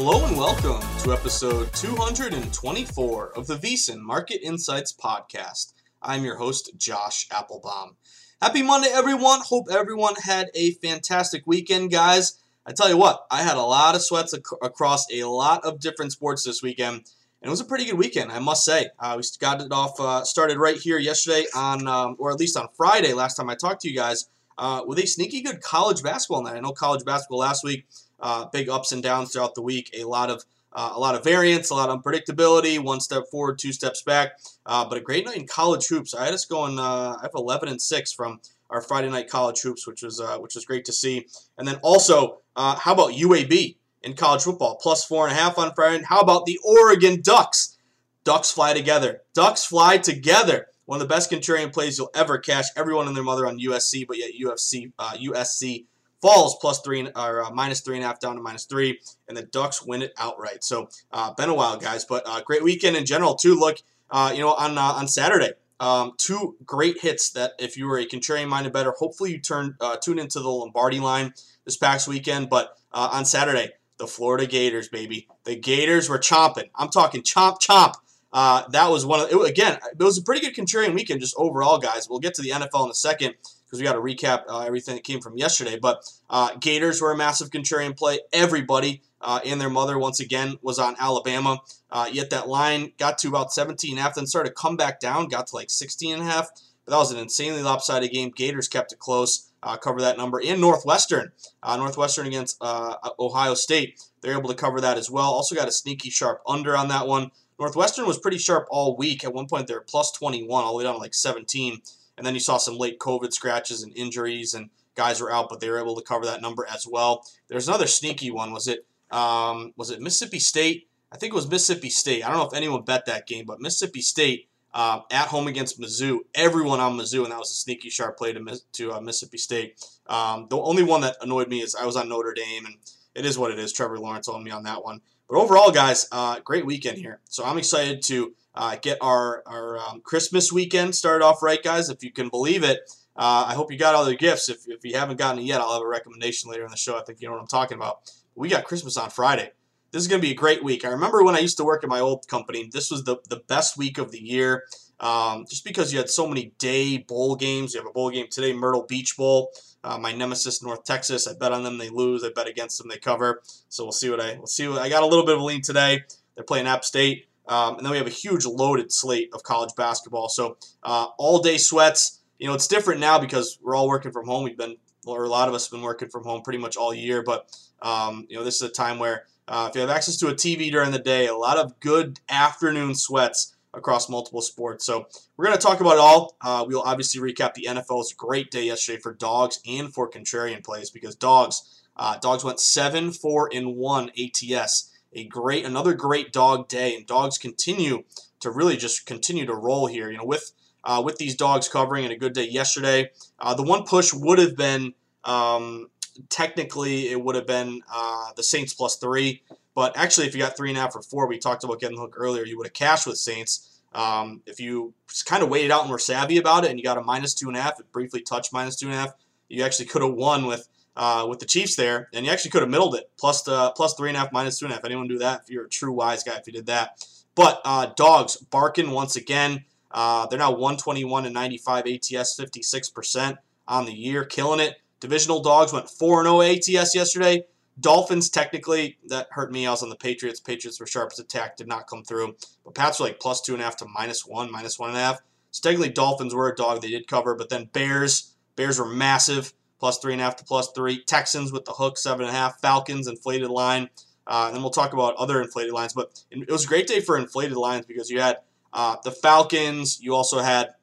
Hello and welcome to episode 224 of the VSiN Market Insights Podcast. I'm your host, Josh Appelbaum. Happy Monday, everyone. Hope everyone had a fantastic weekend, guys. I tell you what, I had a lot of sweats ac- across a lot of different sports this weekend, and it was a pretty good weekend, I must say. Uh, we got it off, uh, started right here yesterday on, um, or at least on Friday, last time I talked to you guys, uh, with a sneaky good college basketball night. I know college basketball last week uh, big ups and downs throughout the week. A lot of uh, a lot of variance, a lot of unpredictability. One step forward, two steps back. Uh, but a great night in college hoops. I had us going. Uh, I have 11 and six from our Friday night college hoops, which was uh, which was great to see. And then also, uh, how about UAB in college football? Plus four and a half on Friday. How about the Oregon Ducks? Ducks fly together. Ducks fly together. One of the best contrarian plays you'll ever cash. Everyone and their mother on USC, but yet UFC USC falls plus three or uh, minus three and a half down to minus three, and the Ducks win it outright. So uh, been a while, guys, but uh, great weekend in general too. Look, uh, you know, on uh, on Saturday, um, two great hits that if you were a contrarian minded better, hopefully you turn uh, tune into the Lombardi line this past weekend. But on Saturday, the Florida Gators, baby, the Gators were chomping. I'm talking chomp chomp. that was one of it, again. It was a pretty good contrarian weekend just overall, guys. We'll get to the NFL in a second because we got to recap uh, everything that came from yesterday. But uh, Gators were a massive contrarian play. Everybody uh, and their mother, once again, was on Alabama. Uh, yet that line got to about 17 and a half, then started to come back down, got to like 16 and a half. But that was an insanely lopsided game. Gators kept it close, uh, cover that number. In Northwestern, uh, Northwestern against Ohio State, they're able to cover that as well. Also got a sneaky sharp under on that one. Northwestern was pretty sharp all week. At one point, they were plus 21, all the way down to like 17. And then you saw some late COVID scratches and injuries, and guys were out, but they were able to cover that number as well. There's another sneaky one. Was it um, was it Mississippi State? I think it was Mississippi State. I don't know if anyone bet that game, but Mississippi State uh, at home against Mizzou. Everyone on Mizzou, and that was a sneaky sharp play to, to uh, Mississippi State. Um, the only one that annoyed me is I was on Notre Dame, and it is what it is. Trevor Lawrence owned me on that one. But overall, guys, uh, great weekend here. So I'm excited to uh, get our, our um, Christmas weekend started off right, guys, if you can believe it. Uh, I hope you got all the gifts. If, if you haven't gotten it yet, I'll have a recommendation later in the show. I think you know what I'm talking about. We got Christmas on Friday. This is going to be a great week. I remember when I used to work at my old company, this was the, the best week of the year um, just because you had so many day bowl games. You have a bowl game today, Myrtle Beach Bowl. Uh, my nemesis, North Texas. I bet on them, they lose. I bet against them, they cover. So we'll see what I we'll see. What, I got a little bit of a lean today. They're playing App State. Um, and then we have a huge loaded slate of college basketball. So uh, all day sweats. You know, it's different now because we're all working from home. We've been, or a lot of us have been working from home pretty much all year. But um, you know, this is a time where uh, if you have access to a TV during the day, a lot of good afternoon sweats across multiple sports. So we're going to talk about it all. Uh, we'll obviously recap the NFL's great day yesterday for dogs and for contrarian plays because dogs, uh, dogs went seven, four, and one ATS. A great, another great dog day, and dogs continue to really just continue to roll here. You know, with uh, with these dogs covering and a good day yesterday. Uh, the one push would have been um, technically it would have been uh, the Saints plus three. But actually, if you got three and a half or four, we talked about getting the hook earlier, you would have cashed with Saints. Um, if you kind of waited out and were savvy about it and you got a minus two and a half, it briefly touched minus two and a half, you actually could have won with uh, with the Chiefs there, and you actually could have middled it plus the plus three and a half, minus two and a half. Anyone do that? If you're a true wise guy, if you did that. But uh, dogs barking once again. Uh, they're now 121 and 95 ATS, 56% on the year, killing it. Divisional dogs went 4 0 ATS yesterday. Dolphins, technically, that hurt me. I was on the Patriots. Patriots were sharpest attack, did not come through. But Pats were like plus two and a half to minus one, minus one and a half. So technically, Dolphins were a dog. They did cover. But then Bears, Bears were massive, plus three and a half to plus three. Texans with the hook, seven and a half. Falcons, inflated line. Uh, and then we'll talk about other inflated lines. But it was a great day for inflated lines because you had uh, the Falcons. You also had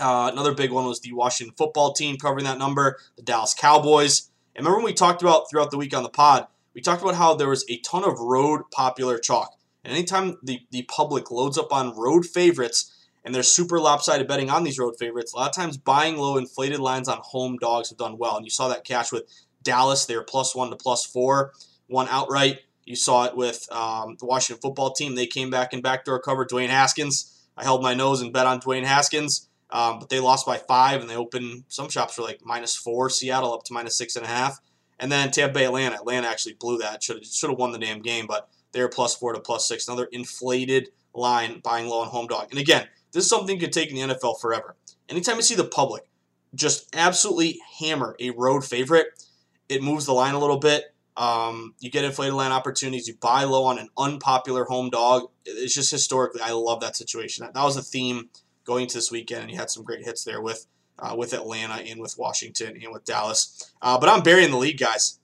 uh, another big one was the Washington football team covering that number, the Dallas Cowboys. And remember when we talked about throughout the week on the pod, we talked about how there was a ton of road popular chalk. And anytime the, the public loads up on road favorites and there's super lopsided betting on these road favorites, a lot of times buying low inflated lines on home dogs have done well. And you saw that cash with Dallas, they were plus one to plus four, one outright. You saw it with um, the Washington football team. They came back in backdoor cover. Dwayne Haskins. I held my nose and bet on Dwayne Haskins. Um, but they lost by five, and they opened some shops for like minus four. Seattle up to minus six and a half, and then Tampa Bay, Atlanta. Atlanta actually blew that. Should should have won the damn game, but they're plus four to plus six. Another inflated line buying low on home dog. And again, this is something could take in the NFL forever. Anytime you see the public just absolutely hammer a road favorite, it moves the line a little bit. Um, you get inflated line opportunities. You buy low on an unpopular home dog. It's just historically, I love that situation. That, that was a theme going to this weekend, and you had some great hits there with uh, with Atlanta and with Washington and with Dallas. Uh, but I'm burying the lead, guys.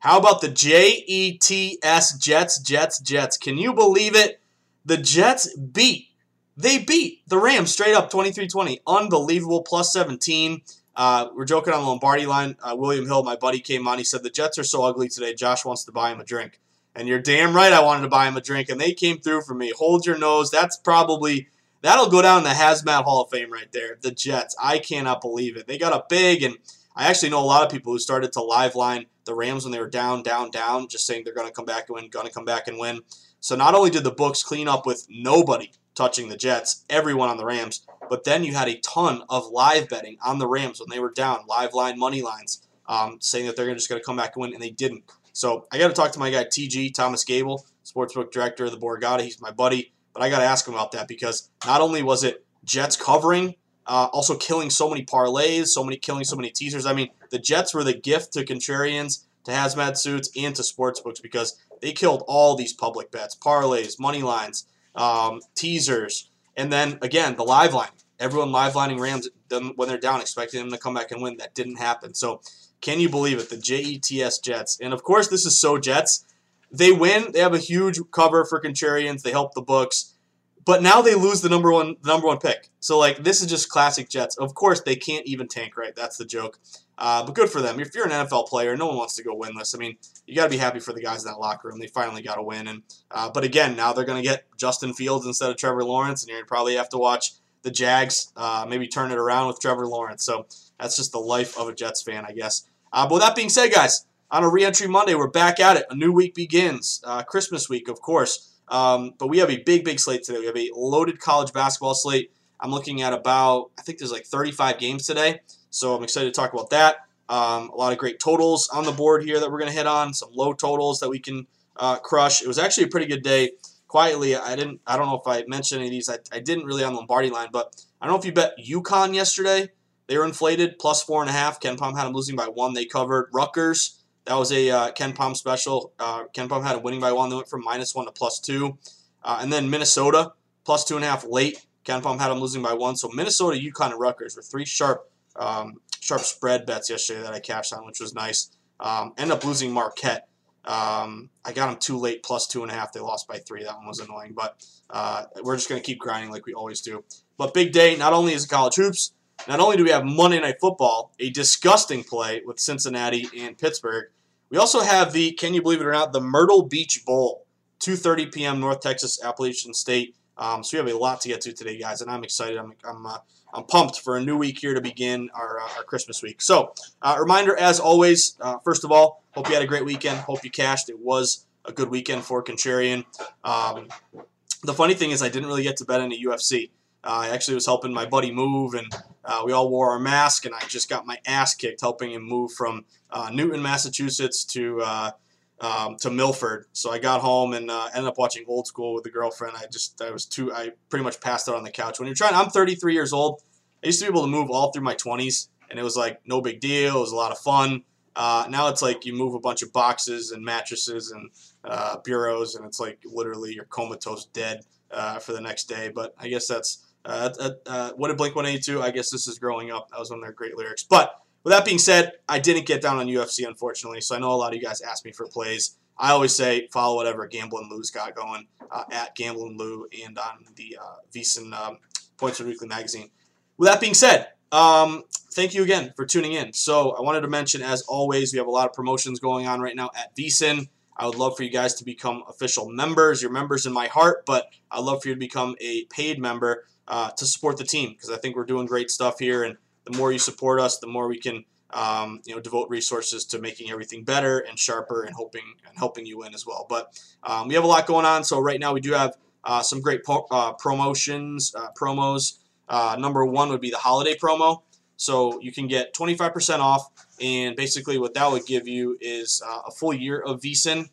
How about the J E T S Jets, Jets, Jets? Can you believe it? The Jets beat. They beat the Rams straight up 23 20. Unbelievable. Plus 17. Uh, we're joking on the Lombardi line. Uh, William Hill, my buddy, came on. He said, The Jets are so ugly today. Josh wants to buy him a drink. And you're damn right I wanted to buy him a drink. And they came through for me. Hold your nose. That's probably That'll go down the Hazmat Hall of Fame right there. The Jets. I cannot believe it. They got a big, and I actually know a lot of people who started to live line the Rams when they were down, down, down, just saying they're going to come back and win, going to come back and win. So not only did the books clean up with nobody touching the Jets, everyone on the Rams, but then you had a ton of live betting on the Rams when they were down, live line money lines, um, saying that they're just going to come back and win, and they didn't. So I got to talk to my guy TG Thomas Gable, sportsbook director of the Borgata. He's my buddy. But I got to ask him about that because not only was it Jets covering, uh, also killing so many parlays, so many killing so many teasers. I mean, the Jets were the gift to contrarians, to hazmat suits, and to sportsbooks because they killed all these public bets, parlays, money lines, um, teasers, and then again the live line. Everyone live lining Rams when they're down, expecting them to come back and win. That didn't happen. So, can you believe it? The JETS Jets, and of course, this is so Jets they win. They have a huge cover for contrarians. They help the books, but now they lose the number one the number one pick. So like this is just classic Jets. Of course they can't even tank, right? That's the joke. Uh, but good for them. If you're an NFL player, no one wants to go winless. I mean, you got to be happy for the guys in that locker room. They finally got a win, and uh, but again, now they're going to get Justin Fields instead of Trevor Lawrence, and you're to probably have to watch the Jags uh, maybe turn it around with Trevor Lawrence. So that's just the life of a Jets fan, I guess. Uh, but with that being said, guys, on a reentry Monday. We're back at it. A new week begins. Uh, Christmas week, of course. Um, but we have a big, big slate today. We have a loaded college basketball slate. I'm looking at about, I think there's like 35 games today. So I'm excited to talk about that. Um, a lot of great totals on the board here that we're going to hit on. Some low totals that we can uh, crush. It was actually a pretty good day. Quietly, I didn't. I don't know if I mentioned any of these. I, I didn't really on the Lombardi line, but I don't know if you bet UConn yesterday. They were inflated plus four and a half. KenPom had them losing by one. They covered Rutgers that was a uh, KenPom special. Uh, KenPom had a winning by one. They went from minus one to plus two. Uh, and then Minnesota plus two and a half late. KenPom had them losing by one. So Minnesota, UConn, and Rutgers were three sharp um, sharp spread bets yesterday that I cashed on, which was nice. Um, end up losing Marquette. Um, I got them too late, plus two and a half. They lost by three. That one was annoying, but uh, we're just going to keep grinding like we always do. But big day. Not only is it college hoops, not only do we have Monday Night Football, a disgusting play with Cincinnati and Pittsburgh. We also have the, can you believe it or not, the Myrtle Beach Bowl, 2:30 p.m. North Texas Appalachian State. Um, so we have a lot to get to today, guys, and I'm excited. I'm, I'm, uh, I'm pumped for a new week here to begin our, uh, our Christmas week. So, uh, reminder as always, uh, first of all, hope you had a great weekend. Hope you cashed. It was a good weekend for Contrarian. Um, the funny thing is, I didn't really get to bet any UFC. Uh, I actually was helping my buddy move, and uh, we all wore our mask, and I just got my ass kicked helping him move from Newton, Massachusetts to um, to Milford. So I got home and uh, ended up watching Old School with the girlfriend. I just I was too I pretty much passed out on the couch. When you're trying, I'm 33 years old. I used to be able to move all through my 20s, and it was like no big deal. It was a lot of fun. Uh, now it's like you move a bunch of boxes and mattresses and uh, bureaus, and it's like literally you're comatose dead uh, for the next day. But I guess that's uh, uh, what did Blink 182? I guess this is growing up. That was one of their great lyrics. But with that being said, I didn't get down on UFC, unfortunately, so I know a lot of you guys asked me for plays. I always say follow whatever Gamble and Lou's got going uh, at Gamble and Lou and on the uh, VSiN um, Point Spread Weekly magazine. With that being said, um, thank you again for tuning in. So I wanted to mention, as always, we have a lot of promotions going on right now at VSiN. I would love for you guys to become official members. You're members in my heart, but I'd love for you to become a paid member uh, to support the team because I think we're doing great stuff here and the more you support us, the more we can um, you know devote resources to making everything better and sharper and hoping and helping you win as well. But um, we have a lot going on. So right now we do have uh, some great po- uh, promotions, uh, promos. Uh, number one would be the holiday promo. So you can get 25% off, and basically what that would give you is uh, a full year of VSiN.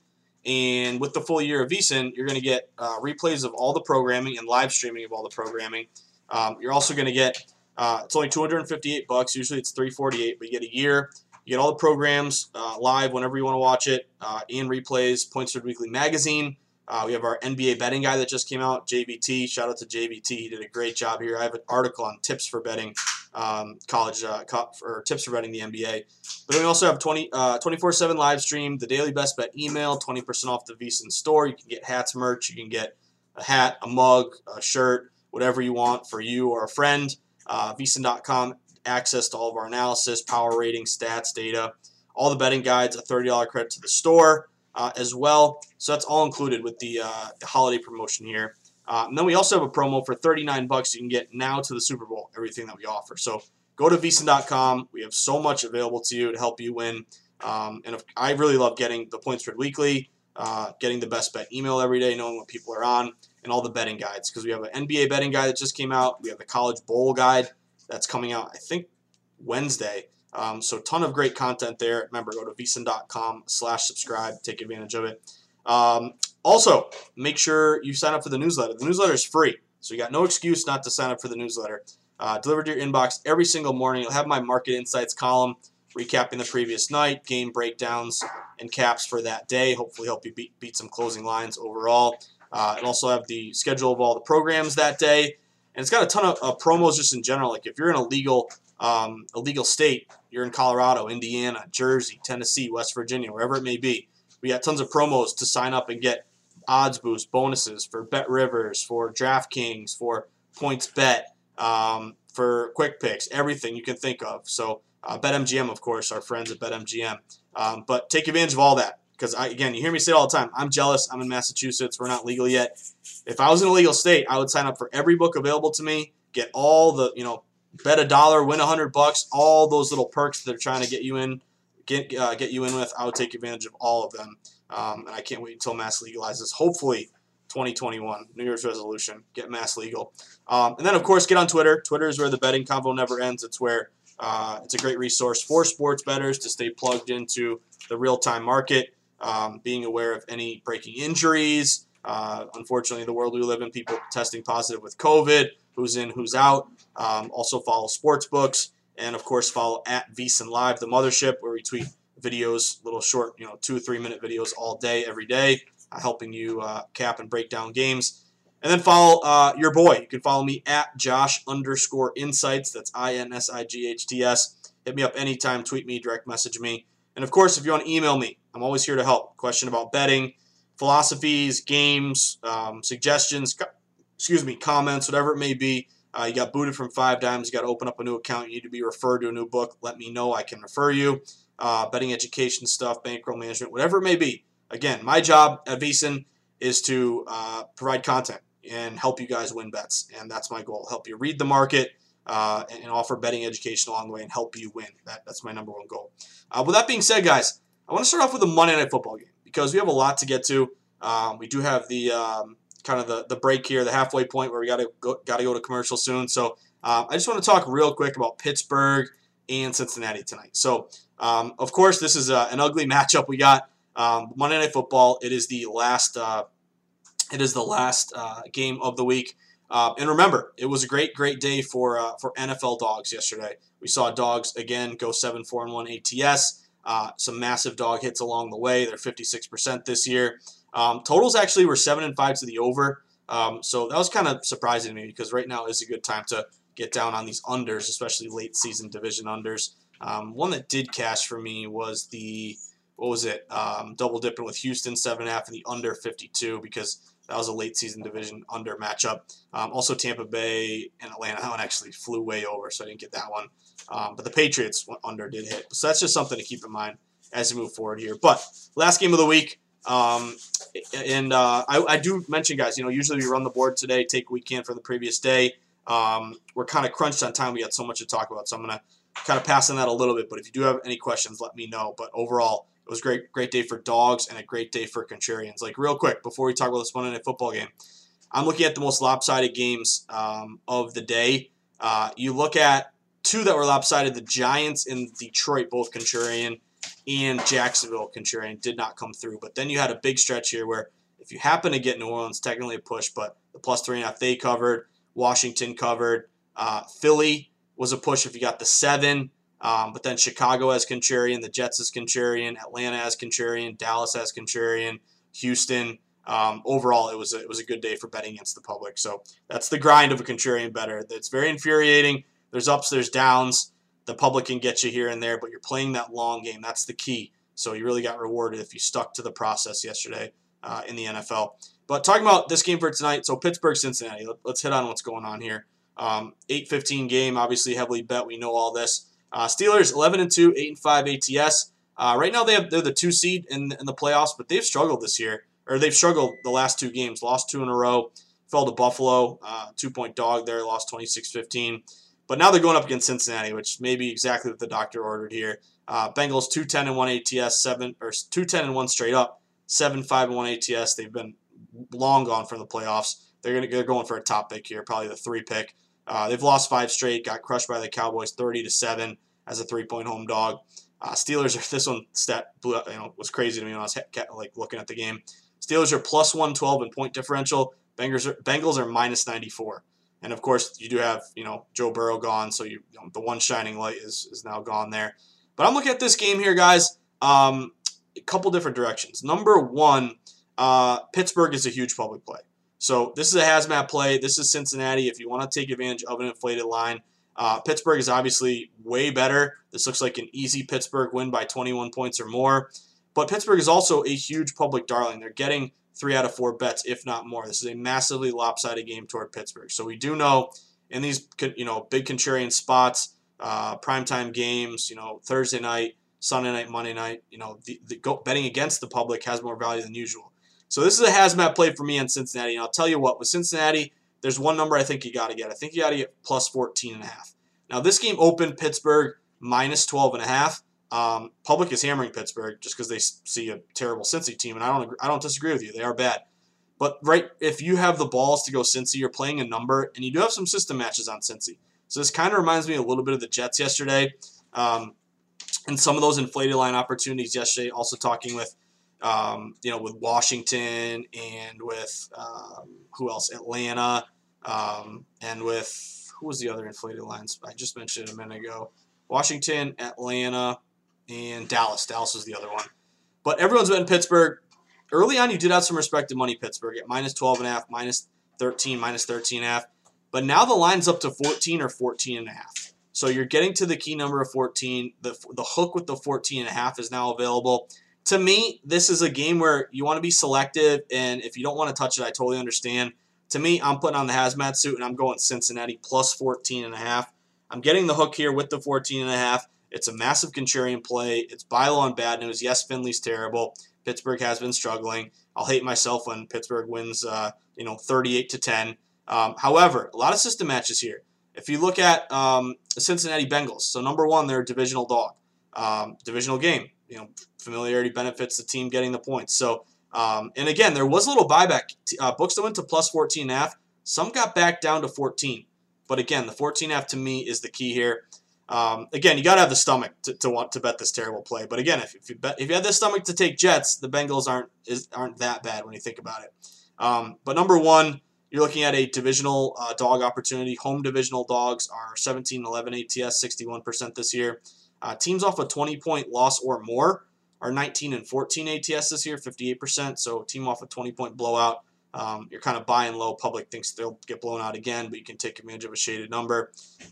And with the full year of VSiN, you're going to get uh, replays of all the programming and live streaming of all the programming. Um, you're also going to get uh, it's only 258 bucks. Usually it's 348, but you get a year. You get all the programs uh, live whenever you want to watch it, uh, and replays. Points Weekly magazine. Uh, we have our NBA betting guy that just came out, JVT. Shout out to JVT. He did a great job here. I have an article on tips for betting um, college uh, or tips for betting the NBA. But we also have 20 uh, 24/7 live stream, the daily best bet email, 20% off the VSiN store. You can get hats merch. You can get a hat, a mug, a shirt, whatever you want for you or a friend uh, VSiN.com, access to all of our analysis, power rating, stats, data, all the betting guides, a $30 credit to the store uh, as well. So that's all included with the, uh, the holiday promotion here. Uh, and then we also have a promo for 39 bucks you can get now to the Super Bowl, everything that we offer. So go to VSiN.com. We have so much available to you to help you win. Um, and if, I really love getting the Point Spread Weekly, uh, getting the best bet email every day, knowing what people are on and all the betting guides because we have an NBA betting guide that just came out. We have the college bowl guide that's coming out, I think, Wednesday. Um, so ton of great content there. Remember, go to vsin.com slash subscribe. Take advantage of it. Um, also, make sure you sign up for the newsletter. The newsletter is free, so you got no excuse not to sign up for the newsletter. Uh, delivered to your inbox every single morning. You'll have my market insights column recapping the previous night, game breakdowns, and caps for that day. Hopefully, help you beat, beat some closing lines overall. Uh, and also have the schedule of all the programs that day. And it's got a ton of promos just in general. Like if you're in a legal, um, a legal state, you're in Colorado, Indiana, Jersey, Tennessee, West Virginia, wherever it may be. We got tons of promos to sign up and get odds boost bonuses for Bet Rivers, for DraftKings, for Points Bet, um, for Quick Picks, everything you can think of. So uh, BetMGM, of course, our friends at BetMGM. Um, but take advantage of all that because again, you hear me say it all the time. I'm jealous. I'm in Massachusetts. We're not legal yet. If I was in a legal state, I would sign up for every book available to me. Get all the you know, bet a dollar, win a hundred bucks. All those little perks that they're trying to get you in, get uh, get you in with. I would take advantage of all of them. Um, and I can't wait until mass legalizes. Hopefully, 2021 New Year's resolution, get mass legal. Um, and then of course, get on Twitter. Twitter is where the betting convo never ends. It's where uh, it's a great resource for sports bettors to stay plugged into the real time market um, being aware of any breaking injuries. Uh, unfortunately, the world we live in, people testing positive with COVID, who's in, who's out. Um, also follow sports books, and of course follow at VSiN Live, the mothership, where we tweet videos, little short, you know, two or three minute videos all day, every day, uh, helping you uh, cap and break down games. And then follow uh, your boy. You can follow me at Josh underscore insights. That's I N S I G H T S. Hit me up anytime, tweet me, direct message me. And of course, if you want to email me, I'm always here to help. Question about betting, philosophies, games, um, suggestions, co- excuse me, comments, whatever it may be. Uh, you got booted from five dimes. You got to open up a new account. You need to be referred to a new book. Let me know. I can refer you. Uh, betting education stuff, bankroll management, whatever it may be. Again, my job at VSiN is to uh, provide content and help you guys win bets. And that's my goal. Help you read the market uh, and, offer betting education along the way and help you win. That, that's my number one goal. Uh, with that being said, guys, I want to start off with the Monday Night Football game because we have a lot to get to. Um, we do have the um, kind of the, the break here, the halfway point where we got to go, got to go to commercial soon. So um, I just want to talk real quick about Pittsburgh and Cincinnati tonight. So um, of course, this is uh, an ugly matchup we got. Um, Monday Night Football. It is the last. Uh, it is the last uh, game of the week. Uh, and remember, it was a great, great day for uh, for NFL dogs yesterday. We saw dogs again go seven, four, and one ATS. Uh, some massive dog hits along the way. They're 56% this year. Um, totals actually were seven and five to the over. Um, so that was kind of surprising to me because right now is a good time to get down on these unders, especially late season division unders. Um, one that did cash for me was the what was it? Um, double dipping with Houston seven and a half and the under 52 because that was a late season division under matchup. Um, also, Tampa Bay and Atlanta. That one actually flew way over, so I didn't get that one. Um, but the Patriots under did hit. So that's just something to keep in mind as we move forward here. But last game of the week. Um, and uh, I, I, do mention, guys, you know, usually we run the board today, take what we can from the previous day. Um, we're kind of crunched on time. We got so much to talk about. So I'm going to kind of pass on that a little bit. But if you do have any questions, let me know. But overall, it was great, great day for dogs and a great day for contrarians. Like real quick before we talk about this Monday Night Football game, I'm looking at the most lopsided games um, of the day. Uh, you look at two that were lopsided: the Giants and Detroit, both contrarian, and Jacksonville contrarian did not come through. But then you had a big stretch here where if you happen to get New Orleans, technically a push, but the plus three and a half they covered, Washington covered, uh, Philly was a push if you got the seven. Um, but then Chicago as contrarian, the Jets as contrarian, Atlanta as contrarian, Dallas as contrarian, Houston. Um, overall, it was a, it was a good day for betting against the public. So that's the grind of a contrarian better. It's very infuriating. There's ups, there's downs. The public can get you here and there, but you're playing that long game. That's the key. So you really got rewarded if you stuck to the process yesterday uh, in the NFL. But talking about this game for tonight, so Pittsburgh, Cincinnati. Let, us hit on what's going on here. Um, 8-15 game, obviously heavily bet. We know all this. Uh, Steelers 11 and 2, 8 and 5 ATS. Uh, right now they have they're the two seed in, in the playoffs, but they've struggled this year, or they've struggled the last two games. Lost two in a row, fell to Buffalo, uh, two point dog there, lost 26-15. But now they're going up against Cincinnati, which may be exactly what the doctor ordered here. Uh, Bengals 210 and 1 ATS, seven or 210 and 1 straight up, 7 5 and 1 ATS. They've been long gone from the playoffs. They're gonna they're going for a top pick here, probably the three pick. Uh, they've lost five straight, got crushed by the Cowboys 30 to 7 as a three point home dog. Uh, Steelers are this one stat blew up, you know was crazy to me when I was like looking at the game. Steelers are plus 112 in point differential. Bengals are, Bengals are minus 94. And of course, you do have you know Joe Burrow gone, so you, you know, the one shining light is is now gone there. But I'm looking at this game here, guys. Um, a couple different directions. Number one, uh, Pittsburgh is a huge public play. So this is a hazmat play. This is Cincinnati. If you want to take advantage of an inflated line, uh, Pittsburgh is obviously way better. This looks like an easy Pittsburgh win by 21 points or more. But Pittsburgh is also a huge public darling. They're getting three out of four bets, if not more. This is a massively lopsided game toward Pittsburgh. So we do know in these you know big contrarian spots, uh, primetime games, you know Thursday night, Sunday night, Monday night, you know the, the betting against the public has more value than usual. So this is a hazmat play for me on Cincinnati. And I'll tell you what, with Cincinnati, there's one number I think you got to get. I think you got to get plus 14 and a half. Now this game opened Pittsburgh minus 12 and a half. Um, public is hammering Pittsburgh just because they see a terrible Cincy team, and I don't I don't disagree with you. They are bad. But right, if you have the balls to go Cincy, you're playing a number, and you do have some system matches on Cincy. So this kind of reminds me a little bit of the Jets yesterday, um, and some of those inflated line opportunities yesterday. Also talking with um, you know, with Washington and with um, who else? Atlanta, um, and with who was the other inflated lines? I just mentioned it a minute ago. Washington, Atlanta, and Dallas. Dallas is the other one. But everyone's been Pittsburgh. Early on, you did have some respected money, Pittsburgh, at minus 12 and a half, minus 13 minus 13 and a half. But now the line's up to 14 or 14 and a half. So you're getting to the key number of 14. The, the hook with the 14 and a half is now available. To me, this is a game where you want to be selective, and if you don't want to touch it, I totally understand. To me, I'm putting on the hazmat suit and I'm going Cincinnati plus 14 and a half. I'm getting the hook here with the 14 and a half. It's a massive contrarian play. It's buy low on bad news. Yes, Finley's terrible. Pittsburgh has been struggling. I'll hate myself when Pittsburgh wins, uh, you know, 38 to 10. Um, however, a lot of system matches here. If you look at um, the Cincinnati Bengals, so number one, they're a divisional dog, um, divisional game. You know, familiarity benefits the team getting the points. So, um, and again, there was a little buyback. Uh, books that went to plus 14 and a half. Some got back down to 14. But again, the 14 and a half to me is the key here. Um, again, you got to have the stomach to, to, want to bet this terrible play. But again, if, if you bet, if you have the stomach to take Jets, the Bengals aren't is, aren't that bad when you think about it. Um, but number one, you're looking at a divisional uh, dog opportunity. Home divisional dogs are 17 11 ATS, 61% this year. Uh, teams off a 20 point loss or more are 19 and 14 ATS this year, 58%. So team off a 20 point blowout. Um, you're kind of buying low. Public thinks they'll get blown out again, but you can take advantage of a shaded number.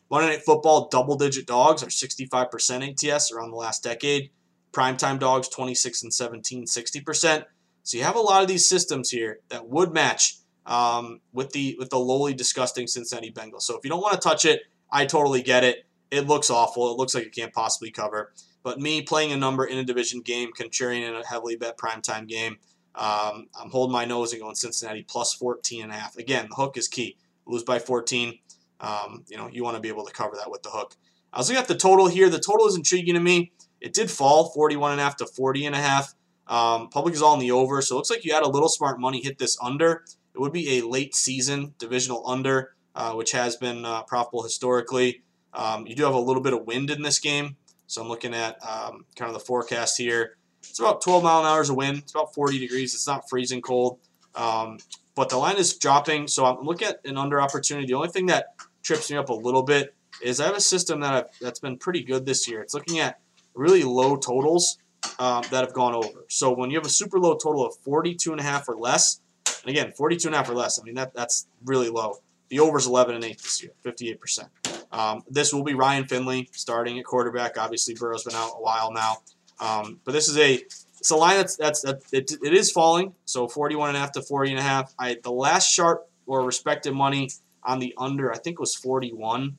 Monday Night Football double digit dogs are 65% ATS around the last decade. Primetime dogs 26 and 17, 60%. So you have a lot of these systems here that would match um, with the with the lowly disgusting Cincinnati Bengals. So if you don't want to touch it, I totally get it. It looks awful. It looks like it can't possibly cover. But me playing a number in a division game, contrarian in a heavily bet primetime game, um, I'm holding my nose and going Cincinnati plus 14 and a half. Again, the hook is key. Lose by 14. Um, you know, you want to be able to cover that with the hook. I was looking at the total here. The total is intriguing to me. It did fall 41 and a half to 40 and a half. Um, public is all in the over, so it looks like you had a little smart money hit this under. It would be a late season divisional under, uh, which has been uh, profitable historically. Um, you do have a little bit of wind in this game, so I'm looking at um, kind of the forecast here. It's about 12 mile an hour of wind. It's about 40 degrees. It's not freezing cold. Um, but the line is dropping, so I'm looking at an under opportunity. The only thing that trips me up a little bit is I have a system that I've, that's been pretty good this year. It's looking at really low totals um, that have gone over. So when you have a super low total of 42 and a half or less, and again, 42 and a half or less, I mean that that's really low. The over is 11 and 8 this year, 58%. Um, this will be Ryan Finley starting at quarterback. Obviously, Burrow's been out a while now. Um, but this is a it's a line that's that's that, it, it is falling. So 41 and a half to 40 and a half. I the last sharp or respected money on the under I think was 41.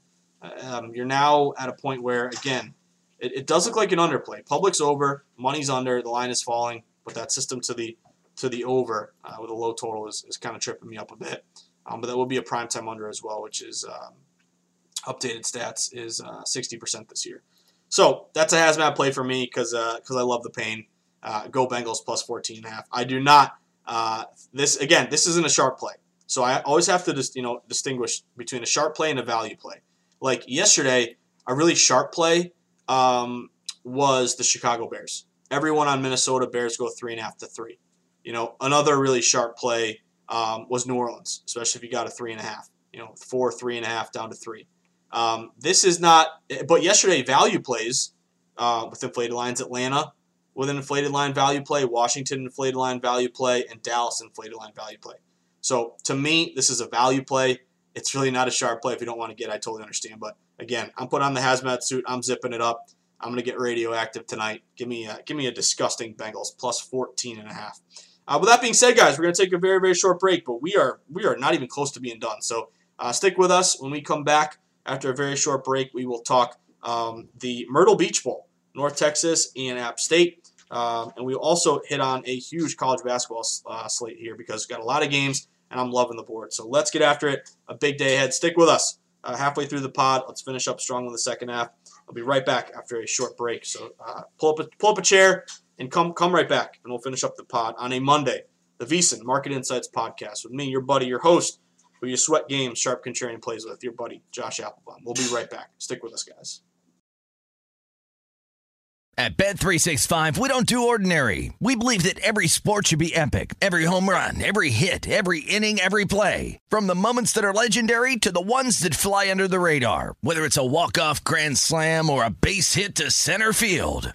Um, you're now at a point where again it, it does look like an underplay. Public's over, money's under, the line is falling, but that system to the to the over uh, with a low total is, is kind of tripping me up a bit. Um, but that will be a prime time under as well, which is um, updated stats is uh, 60% this year. So that's a hazmat play for me because because uh, I love the pain. Uh, go Bengals plus 14 and a half. I do not. Uh, this again, this isn't a sharp play, so I always have to just you know distinguish between a sharp play and a value play. Like yesterday, a really sharp play um, was the Chicago Bears. Everyone on Minnesota Bears go three and a half to three. You know, another really sharp play um, was New Orleans, especially if you got a three and a half. You know, four, three and a half down to three. Um, this is not, but yesterday value plays uh, with inflated lines. Atlanta with an inflated line value play, Washington inflated line value play, and Dallas inflated line value play. So to me, this is a value play. It's really not a sharp play if you don't want to get. I totally understand, but again, I'm putting on the hazmat suit. I'm zipping it up. I'm to get radioactive tonight. Give me a, give me a disgusting Bengals plus 14 and a half. Uh, with that being said, guys, we're to take a very very short break, but we are we are not even close to being done. So uh, stick with us when we come back. After a very short break, we will talk um, the Myrtle Beach Bowl, North Texas and App State. Um, and we also hit on a huge college basketball uh, slate here because we've got a lot of games and I'm loving the board. So let's get after it. A big day ahead. Stick with us. Uh, halfway through the pod, let's finish up strong in the second half. I'll be right back after a short break. So uh, pull up a, pull up a chair and come come right back, and we'll finish up the pod on a Monday. The VSiN Market Insights podcast with me, your buddy, your host, who you sweat games, sharp contrarian plays with, your buddy Josh Appelbaum. We'll be right back. Stick with us, guys. At Bet365, we don't do ordinary. We believe that every sport should be epic. Every home run, every hit, every inning, every play. From the moments that are legendary to the ones that fly under the radar. Whether it's a walk-off grand slam or a base hit to center field.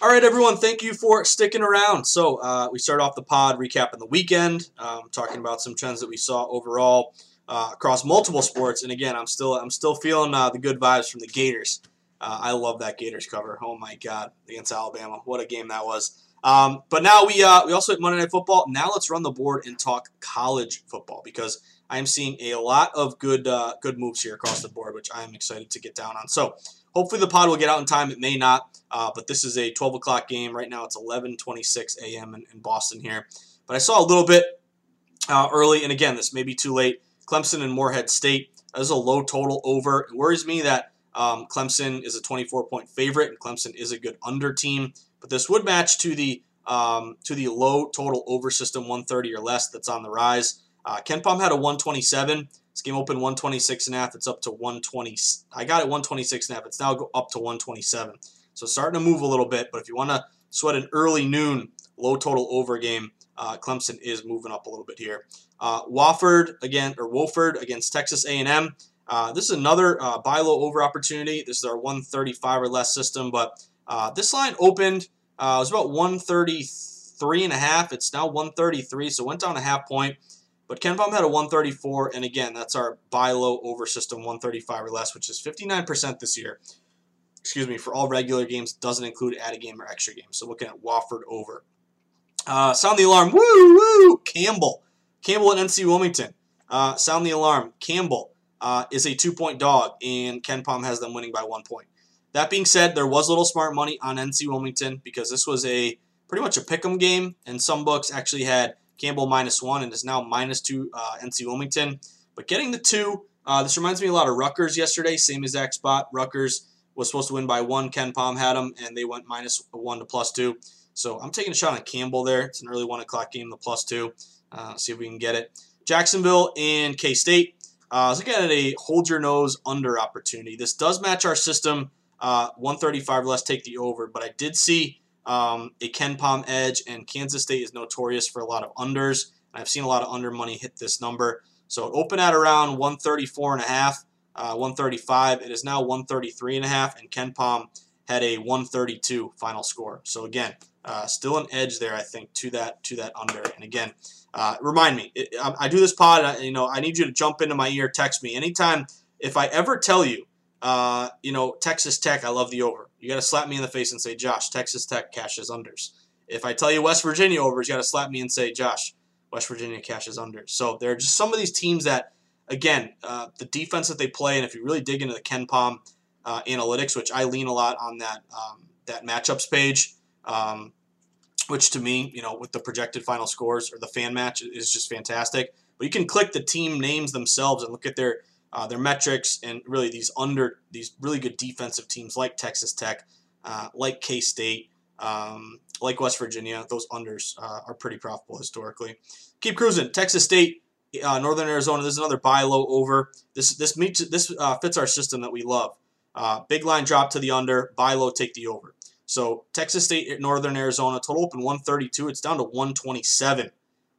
All right, everyone. Thank you for sticking around. So uh, we start off the pod recapping the weekend, um, talking about some trends that we saw overall uh, across multiple sports. And again, I'm still I'm still feeling uh, the good vibes from the Gators. Uh, I love that Gators cover. Oh my God, against Alabama, what a game that was. Um, but now we uh, we also hit Monday Night Football. Now let's run the board and talk college football because I am seeing a lot of good uh, good moves here across the board, which I am excited to get down on. So hopefully the pod will get out in time. It may not, uh, but this is a 12 o'clock game right now. It's 11:26 a.m. In, in, Boston here. But I saw a little bit uh, early, and again, this may be too late. Clemson and Morehead State. That is a low total over. It worries me that um, Clemson is a 24 point favorite, and Clemson is a good under team. But this would match to the um, to the low total over system 130 or less that's on the rise. Uh, KenPom had a 127. This game opened 126 and a half. It's up to 120. I got it 126 and a half. It's now up to 127. So starting to move a little bit. But if you want to sweat an early noon low total over game, uh, Clemson is moving up a little bit here. Uh, Wofford again or Wofford against Texas A&M. Uh, this is another uh, buy low over opportunity. This is our 135 or less system, but uh, this line opened uh, it was about 133 and a half. It's now 133, so went down a half point. But KenPom had a 134, and again, that's our buy low over system 135 or less, which is 59% this year. Excuse me, for all regular games, doesn't include add a game or extra game. So looking at Wofford over. Uh, sound the alarm. Woo, woo! Campbell. Campbell at NC Wilmington. Uh, sound the alarm. Campbell uh, is a two point dog, and KenPom has them winning by one point. That being said, there was a little smart money on NC Wilmington because this was a pretty much a pick'em game, and some books actually had Campbell minus one and is now minus two uh, NC Wilmington. But getting the two, uh, this reminds me a lot of Rutgers yesterday, same exact spot. Rutgers was supposed to win by one. KenPom had them, and they went minus one to plus two. So I'm taking a shot on Campbell there. It's an early one o'clock game, the plus two. Uh, see if we can get it. Jacksonville and K State. Uh, I was looking at a hold your nose under opportunity. This does match our system uh, 135 less, take the over. But I did see um, a KenPom edge, and Kansas State is notorious for a lot of unders. I've seen a lot of under money hit this number. So it opened at around 134 and a half, uh, 135. It is now 133 and a half, and KenPom had a 132 final score. So again, uh, still an edge there, I think, to that to that under. And again, uh, remind me, it, I, I, do this pod. I, you know, I need you to jump into my ear, text me anytime. If I ever tell you uh, you know, Texas Tech, I love the over. You got to slap me in the face and say, Josh, Texas Tech cashes unders. If I tell you West Virginia overs, you got to slap me and say, Josh, West Virginia cashes unders. So there are just some of these teams that, again, uh, the defense that they play, and if you really dig into the KenPom uh, analytics, which I lean a lot on that um, that matchups page, um, which to me, you know, with the projected final scores or the fan match is just fantastic. But you can click the team names themselves and look at their uh, their metrics, and really these under these really good defensive teams like Texas Tech, uh, like K State, Um, like West Virginia, those unders uh, are pretty profitable historically. Keep cruising. Texas State, uh, Northern Arizona. This is another buy low over. This this meets this uh, fits our system that we love. Uh, big line drop to the under, buy low, take the over. So Texas State, Northern Arizona, total open 132. It's down to 127.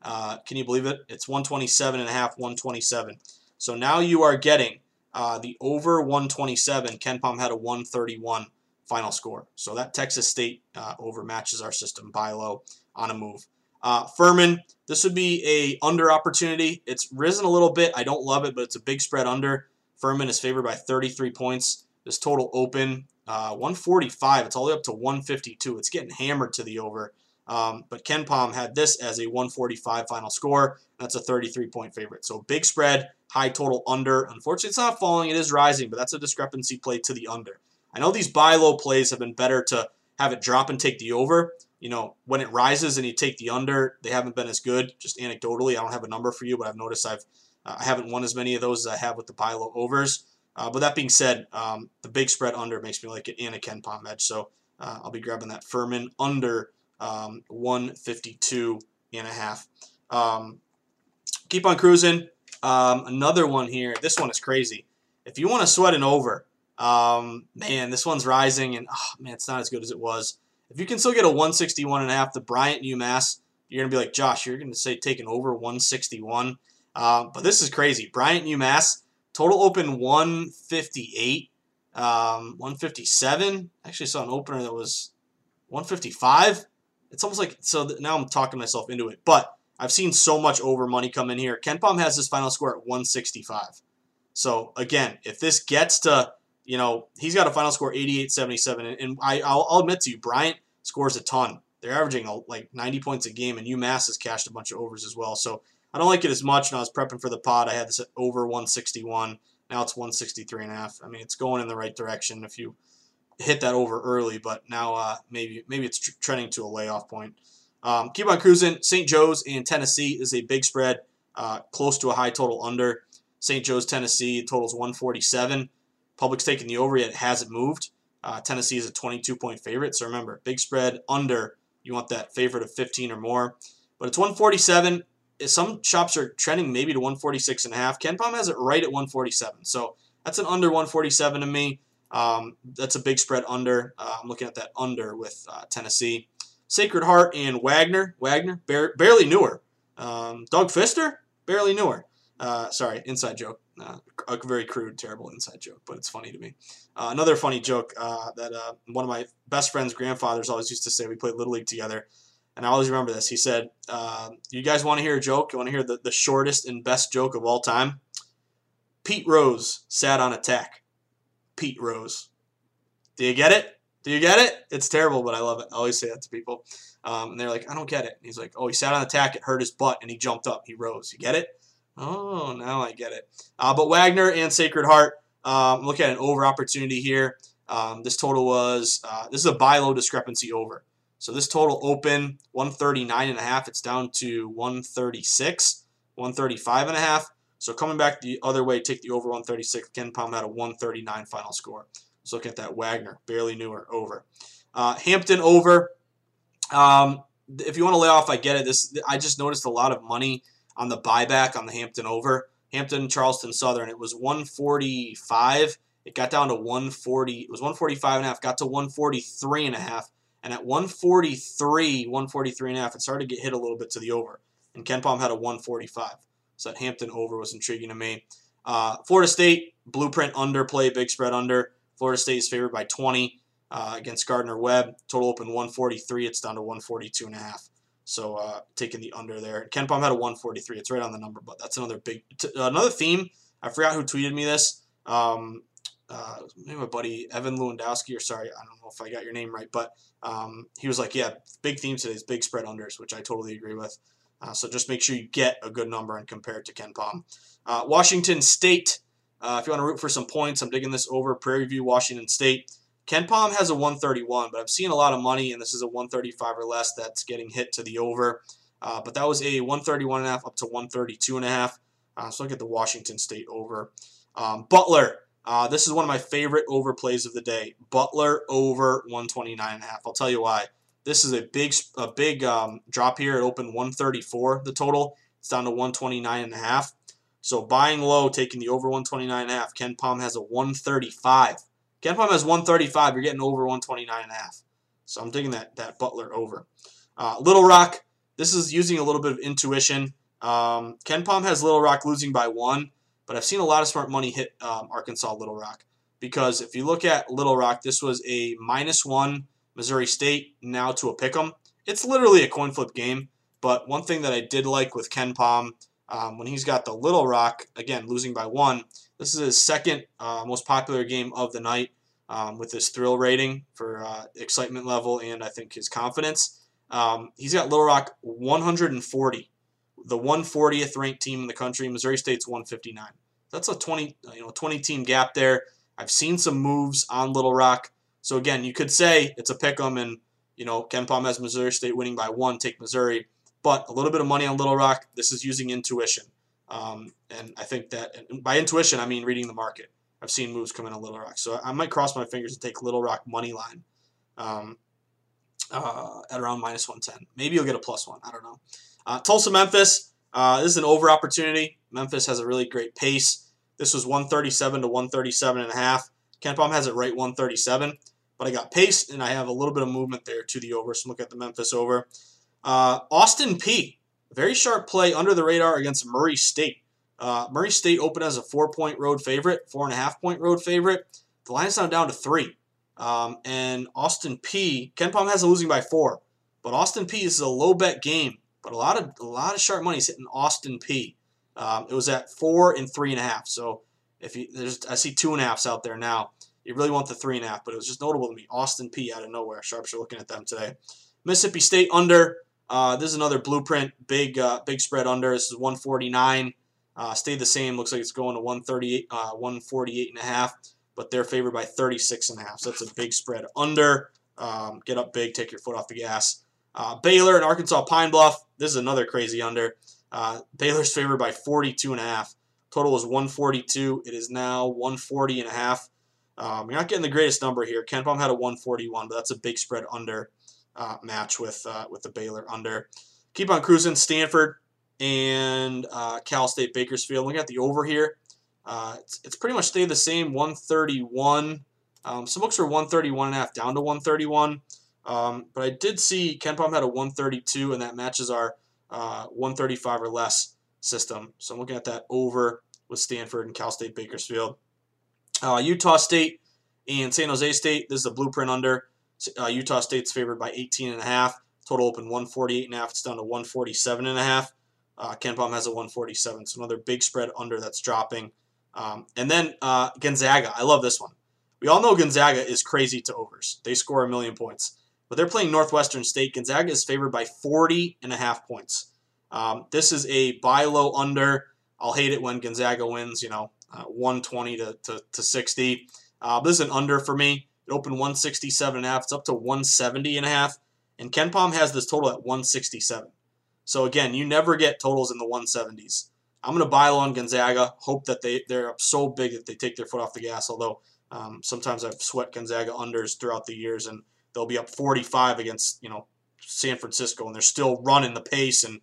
Uh, can you believe it? It's 127 and a half, 127. So now you are getting uh, the over 127. KenPom had a 131 final score. So that Texas State uh, over matches our system. by low on a move. Uh, Furman, this would be a under opportunity. It's risen a little bit. I don't love it, but it's a big spread under. Furman is favored by 33 points. This total open uh, 145. It's all the way up to 152. It's getting hammered to the over. Um, but KenPom had this as a 145 final score. That's a 33 point favorite. So big spread, high total under. Unfortunately, it's not falling. It is rising, but that's a discrepancy play to the under. I know these buy low plays have been better to have it drop and take the over. You know, when it rises and you take the under, they haven't been as good. Just anecdotally, I don't have a number for you, but I've noticed I've uh, I haven't won as many of those as I have with the buy low overs. Uh, but that being said, um, the big spread under makes me like it and a KenPom edge. So uh, I'll be grabbing that Furman under um, 152 and a half. Um, keep on cruising. Um, another one here. This one is crazy. If you want to sweat an over, um, man, this one's rising, and oh, man, it's not as good as it was. If you can still get a 161 and a half, the Bryant UMass, you're gonna be like Josh. You're gonna say taking over 161, uh, but this is crazy. Bryant UMass total open 158, um, 157. Actually saw an opener that was 155. It's almost like so. Now I'm talking myself into it, but I've seen so much over money come in here. KenPom has his final score at 165. So again, if this gets to, you know, he's got a final score 88-77, and, and I, I'll, I'll, admit to you, Bryant scores a ton. They're averaging uh, like 90 points a game, and UMass has cashed a bunch of overs as well. So I don't like it as much. And I was prepping for the pod, I had this at over 161. Now it's 163 and a half. I mean, it's going in the right direction if you hit that over early, but now uh, maybe maybe it's tr- trending to a layoff point. Um, keep on cruising. St. Joe's and Tennessee is a big spread, uh, close to a high total under. St. Joe's, Tennessee totals 147. Public's taking the over yet it hasn't moved. Uh, Tennessee is a 22 point favorite. So remember, big spread under. You want that favorite of 15 or more. But it's 147. Some shops are trending maybe to 146 and a half. KenPom has it right at 147. So that's an under 147 to me. Um, that's a big spread under. Uh, I'm looking at that under with uh, Tennessee. Sacred Heart and Wagner. Wagner, bar- barely newer. Um, Doug Fister, barely newer. Uh, sorry, inside joke. Uh, a very crude, terrible inside joke, but it's funny to me. Uh, another funny joke uh, that one of my best friend's grandfathers always used to say. We played Little League together, and I always remember this. He said, You guys want to hear a joke? You want to hear the, the shortest and best joke of all time? Pete Rose sat on a tack. Pete Rose. Do you get it? Do you get it? It's terrible, but I love it. I always say that to people. Um, and they're like, I don't get it. And he's like, oh, he sat on the tack, it hurt his butt, and he jumped up. He rose. You get it? Oh, now I get it. Uh, but Wagner and Sacred Heart, um, look at an over opportunity here. Um, this total was, uh, this is a buy low discrepancy over. So this total open 139 and a half. It's down to 136, 135 and a half. So coming back the other way, take the over 136. KenPom had a 139 final score. Let's look at that Wagner, barely newer, over. Uh, Hampton over. Um, if you want to lay off, I get it. This I just noticed a lot of money on the buyback on the Hampton over. Hampton Charleston Southern. It was 145. It got down to 140. It was 145 and a half. Got to 143 and a half. And at 143, 143 and a half, it started to get hit a little bit to the over. And KenPom had a 145. So that Hampton over was intriguing to me. Uh, Florida State, blueprint under play, big spread under. Florida State is favored by 20 uh, against Gardner Webb. Total open 143. It's down to 142 and a half. So uh, taking the under there. KenPom had a 143. It's right on the number, but that's another big t- another theme. I forgot who tweeted me this. Um, uh, maybe my buddy Evan Lewandowski, or sorry, I don't know if I got your name right, but um, he was like, yeah, big theme today is big spread unders, which I totally agree with. Uh, so just make sure you get a good number and compare it to KenPom. Uh, Washington State, uh, if you want to root for some points, I'm digging this over Prairie View, Washington State. KenPom has a 131, but I've seen a lot of money, and this is a 135 or less that's getting hit to the over. Uh, but that was a 131 and a half up to 132 and a half. Uh, so look at the Washington State over. Um, Butler, uh, this is one of my favorite over plays of the day. Butler over 129 and a half. I'll tell you why. This is a big a big um, drop here. It opened 134 the total. It's down to 129 and a half. So buying low, taking the over 129 and a half. KenPom has a 135. KenPom has 135. You're getting over 129 and a half. So I'm taking that that Butler over. Uh, Little Rock. This is using a little bit of intuition. Um, KenPom has Little Rock losing by one, but I've seen a lot of smart money hit um, Arkansas Little Rock because if you look at Little Rock, this was a minus one Missouri State now to a pick 'em. It's literally a coin flip game. But one thing that I did like with KenPom um, when he's got the Little Rock again losing by one, this is his second uh, most popular game of the night um, with his thrill rating for uh, excitement level and I think his confidence. Um, he's got Little Rock 140, the 140th ranked team in the country. Missouri State's 159. That's a 20 you know 20 team gap there. I've seen some moves on Little Rock. So again, you could say it's a pick 'em and you know KenPom has Missouri State winning by one, take Missouri. But a little bit of money on Little Rock. This is using intuition. Um, and I think that by intuition, I mean reading the market. I've seen moves come in on Little Rock. So I might cross my fingers and take Little Rock money line um, uh, at around minus 110. Maybe you'll get a plus one. I don't know. Uh, Tulsa, Memphis. Uh, this is an over opportunity. Memphis has a really great pace. This was 137 to 137 and a half. KenPom has it right 137, but I got pace and I have a little bit of movement there to the over. So look at the Memphis over. Uh, Austin Peay, very sharp play under the radar against Murray State. Uh, Murray State opened as a four point road favorite, four and a half point road favorite. The line's now down to three. Um, and Austin Peay, Ken KenPom has a losing by four, but Austin Peay is a low bet game. But a lot of a lot of sharp money is hitting Austin Peay. Um, it was at four and three and a half. So if you there's I see two and a halfs out there now. You really want the three and a half, but it was just notable to me. Austin Peay out of nowhere. Sharps are looking at them today. Mississippi State under uh, this is another blueprint, big uh, big spread under. This is 149. Uh, stayed the same. Looks like it's going to 138, uh, 148 and a half, but they're favored by 36 and a half. So that's a big spread under. Um, get up big, take your foot off the gas. Uh, Baylor and Arkansas Pine Bluff. This is another crazy under. Uh, Baylor's favored by 42 and a half. Total was 142. It is now 140 and a half. Um, you're not getting the greatest number here. KenPom had a 141, but that's a big spread under uh, match with uh, with the Baylor under. Keep on cruising. Stanford and uh, Cal State Bakersfield. Look at the over here. Uh, it's, it's pretty much stayed the same. 131. Um, some books are 131 and a half down to 131. Um, but I did see KenPom had a 132, and that matches our uh, 135 or less system. So I'm looking at that over with Stanford and Cal State Bakersfield. Uh, Utah State and San Jose State. This is a blueprint under. Uh, Utah State's favored by 18 and a half. Total open 148 and a half. It's down to 147 and a half. Uh, KenPom has a 147. So another big spread under that's dropping. Um, and then uh, Gonzaga. I love this one. We all know Gonzaga is crazy to overs. They score a million points. But they're playing Northwestern State. Gonzaga is favored by 40 and a half points. Um, this is a buy low under. I'll hate it when Gonzaga wins, you know, uh, 120 to, to, to 60. Uh, this is an under for me. It opened 167 and a half. It's up to 170 and a half. And KenPom has this total at 167. So again, you never get totals in the 170s. I'm going to buy low on Gonzaga. Hope that they they're up so big that they take their foot off the gas. Although um, sometimes I've sweat Gonzaga unders throughout the years, and they'll be up 45 against you know San Francisco, and they're still running the pace and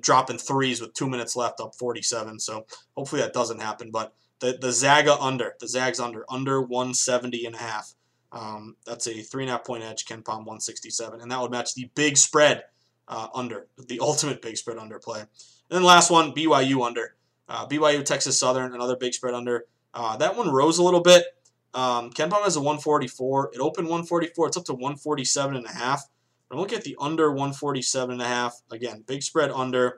dropping threes with two minutes left, up 47. So hopefully that doesn't happen. But the the Zaga under, the Zags under, under 170 and a half. Um, that's a three and a half point edge, KenPom 167, and that would match the big spread uh, under, the ultimate big spread under play. And then last one, BYU under. Uh, BYU Texas Southern, another big spread under. Uh, that one rose a little bit. Um, KenPom has a 144. It opened 144. It's up to 147 and a half. I'm at the under 147 and a half. Again, big spread under.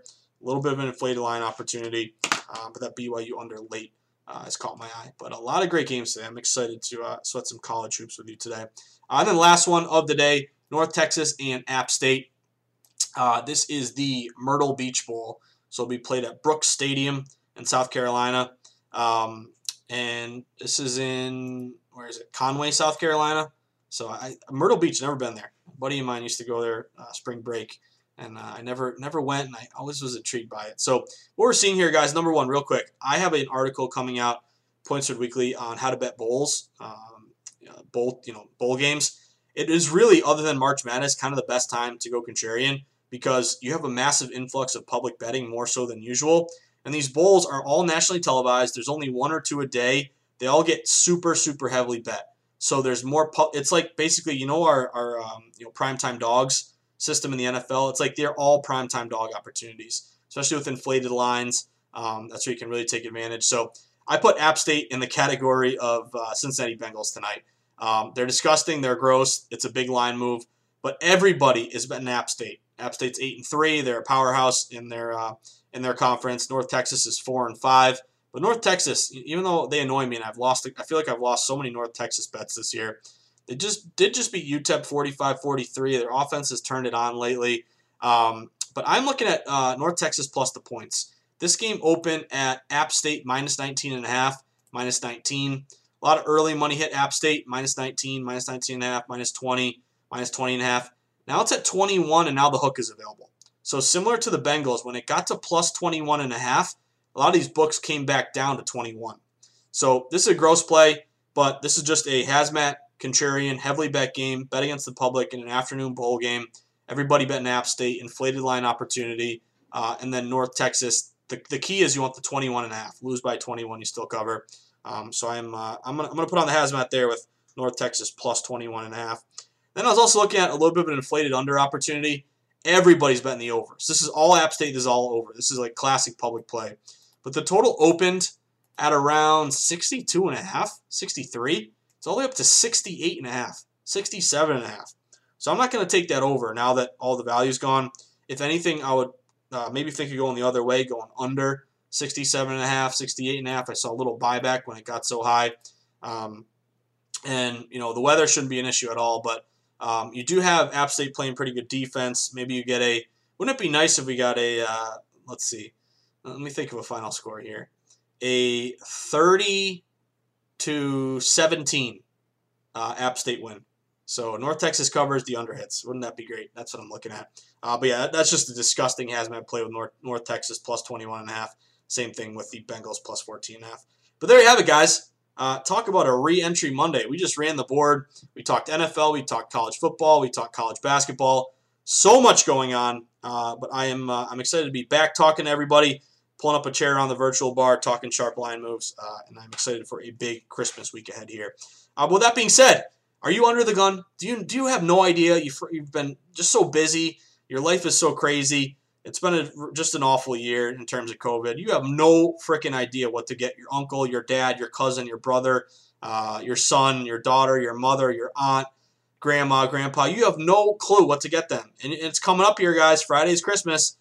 A little bit of an inflated line opportunity, uh, but that BYU under late uh, has caught my eye. But a lot of great games today. I'm excited to uh, sweat some college hoops with you today. Uh, and then last one of the day, North Texas and App State. Uh, this is the Myrtle Beach Bowl. So it'll be played at Brooks Stadium in South Carolina. Um, and this is in, where is it? Conway, South Carolina. So I, Myrtle Beach, never been there. Buddy of mine used to go there uh, spring break and uh, I never never went, and I always was intrigued by it. So what we're seeing here, guys, number one, real quick, I have an article coming out, Points Weekly, on how to bet bowls, um, bowl you know bowl games. it is really, other than March Madness, kind of the best time to go contrarian because you have a massive influx of public betting more so than usual. And these bowls are all nationally televised. There's only one or two a day. They all get super, super heavily bet. So there's more. Pu- it's like basically, you know, our our um, you know primetime dogs system in the NFL. It's like they're all primetime dog opportunities, especially with inflated lines. Um, that's where you can really take advantage. So I put App State in the category of uh, Cincinnati Bengals tonight. Um, they're disgusting. They're gross. It's a big line move, but everybody is betting App State. App State's eight and three. They're a powerhouse in their uh, in their conference. North Texas is four and five. But North Texas, even though they annoy me and I've lost, I feel like I've lost so many North Texas bets this year. They just did just beat UTEP 45-43. Their offense has turned it on lately. Um, but I'm looking at uh, North Texas plus the points. This game opened at App State minus 19 and a half, minus 19. A lot of early money hit App State minus 19, minus 19 and a half, minus 20, minus 20 and a half. Now it's at 21 and now the hook is available. So similar to the Bengals, when it got to plus 21 and a half, a lot of these books came back down to 21. So this is a gross play, but this is just a hazmat contrarian heavily bet game, bet against the public in an afternoon bowl game. Everybody betting App State, inflated line opportunity, uh, and then North Texas. The, the key is you want the 21 and a half. Lose by 21, you still cover. Um, so I'm uh, I'm gonna, I'm gonna put on the hazmat there with North Texas plus 21 and a half. Then I was also looking at a little bit of an inflated under opportunity. Everybody's betting the overs. This is all App State. Is all over. This is like classic public play. But the total opened at around 62 and a half, 63. It's all the way up to 68 and a half, 67 and a half. So I'm not going to take that over now that all the value's gone. If anything, I would uh, maybe think of going the other way, going under 67 and a half, 68 and a half. I saw a little buyback when it got so high. Um, and, you know, the weather shouldn't be an issue at all, but um, you do have App State playing pretty good defense. Maybe you get a, wouldn't it be nice if we got a, uh, let's see, let me think of a final score here. A 30 to 17 uh, App State win. So North Texas covers the under hits. Wouldn't that be great? That's what I'm looking at. Uh, but yeah, that's just a disgusting hazmat play with North, North Texas plus 21 and a half. Same thing with the Bengals plus 14 and a half. But there you have it, guys. Uh, talk about a re-entry Monday. We just ran the board. We talked NFL. We talked college football. We talked college basketball. So much going on. Uh, but I am uh, I'm excited to be back talking to everybody pulling up a chair on the virtual bar, talking sharp line moves, uh, and I'm excited for a big Christmas week ahead here. Uh, with that being said, are you under the gun? Do you do you have no idea? You've, you've been just so busy. Your life is so crazy. It's been a, just an awful year in terms of COVID. You have no freaking idea what to get your uncle, your dad, your cousin, your brother, uh, your son, your daughter, your mother, your aunt, grandma, grandpa. You have no clue what to get them. And it's coming up here, guys. Friday's Christmas.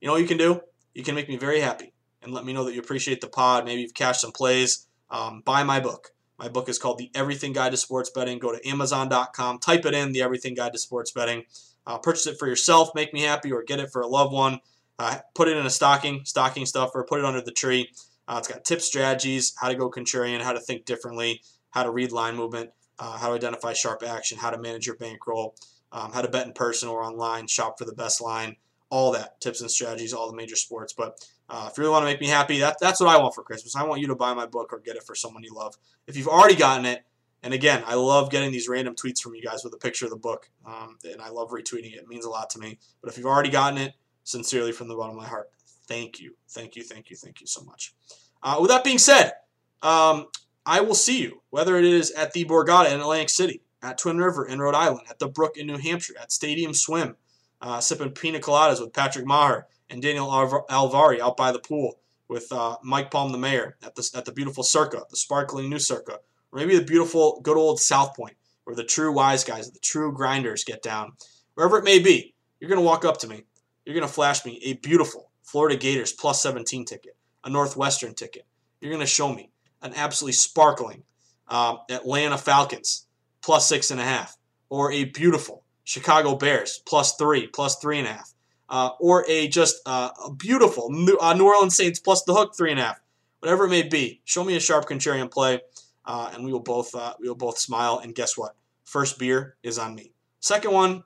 You know what you can do? You can make me very happy and let me know that you appreciate the pod. Maybe you've cashed some plays. Um, buy my book. My book is called The Everything Guide to Sports Betting. Go to Amazon.com, type it in, The Everything Guide to Sports Betting. Uh, purchase it for yourself, make me happy, or get it for a loved one. Uh, put it in a stocking, stocking stuffer, put it under the tree. Uh, it's got tips, strategies, how to go contrarian, how to think differently, how to read line movement, uh, how to identify sharp action, how to manage your bankroll, um, how to bet in person or online, shop for the best line, all that tips and strategies, all the major sports. But uh, if you really want to make me happy, that, that's what I want for Christmas. I want you to buy my book or get it for someone you love. If you've already gotten it, and again, I love getting these random tweets from you guys with a picture of the book, um, and I love retweeting it. It means a lot to me. But if you've already gotten it, sincerely from the bottom of my heart, thank you, thank you, thank you, thank you so much. Uh, with that being said, um, I will see you, whether it is at the Borgata in Atlantic City, at Twin River in Rhode Island, at the Brook in New Hampshire, at Stadium Swim, uh, sipping pina coladas with Patrick Maher and Daniel Alvari out by the pool with uh, Mike Palm, the mayor, at the, at the beautiful Circa, the sparkling new Circa, or maybe the beautiful good old South Point, where the true wise guys, the true grinders get down. Wherever it may be, you're going to walk up to me. You're going to flash me a beautiful Florida Gators plus 17 ticket, a Northwestern ticket. You're going to show me an absolutely sparkling uh, Atlanta Falcons plus six and a half, or a beautiful Chicago Bears plus three, plus three and a half, uh, or a just uh, a beautiful New, uh, New, Orleans Saints plus the hook three and a half, whatever it may be. Show me a sharp contrarian play, uh, and we will both uh, we will both smile. And guess what? First beer is on me. Second one,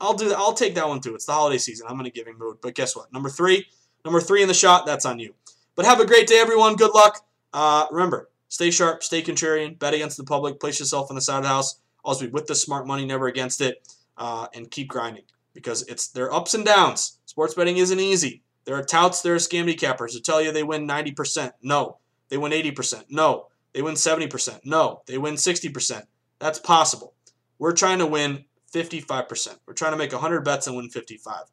I'll do that. I'll take that one too. It's the holiday season. I'm in a giving mood. But guess what? Number three, number three in the shot. That's on you. But have a great day, everyone. Good luck. Uh, remember, stay sharp, stay contrarian, bet against the public, place yourself on the side of the house. Always be with the smart money, never against it, uh, and keep grinding because it's their ups and downs. Sports betting isn't easy. There are touts, there are scammy cappers who tell you they win 90%. No. They win 80%. No. They win 70%. No. They win 60%. That's possible. We're trying to win 55%. We're trying to make 100 bets and win 55.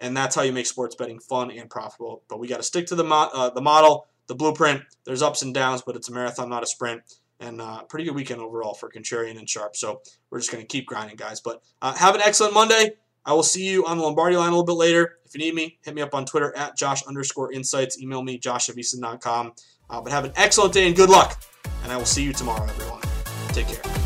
And that's how you make sports betting fun and profitable. But we got to stick to the, mo- uh, the model, the blueprint. There's ups and downs, but it's a marathon, not a sprint. And uh, pretty good weekend overall for Contrarian and Sharp. So we're just going to keep grinding, guys. But uh, have an excellent Monday. I will see you on the Lombardi line a little bit later. If you need me, hit me up on Twitter at Josh underscore insights. Email me, josh at. Uh, but have an excellent day and good luck. And I will see you tomorrow, everyone. Take care.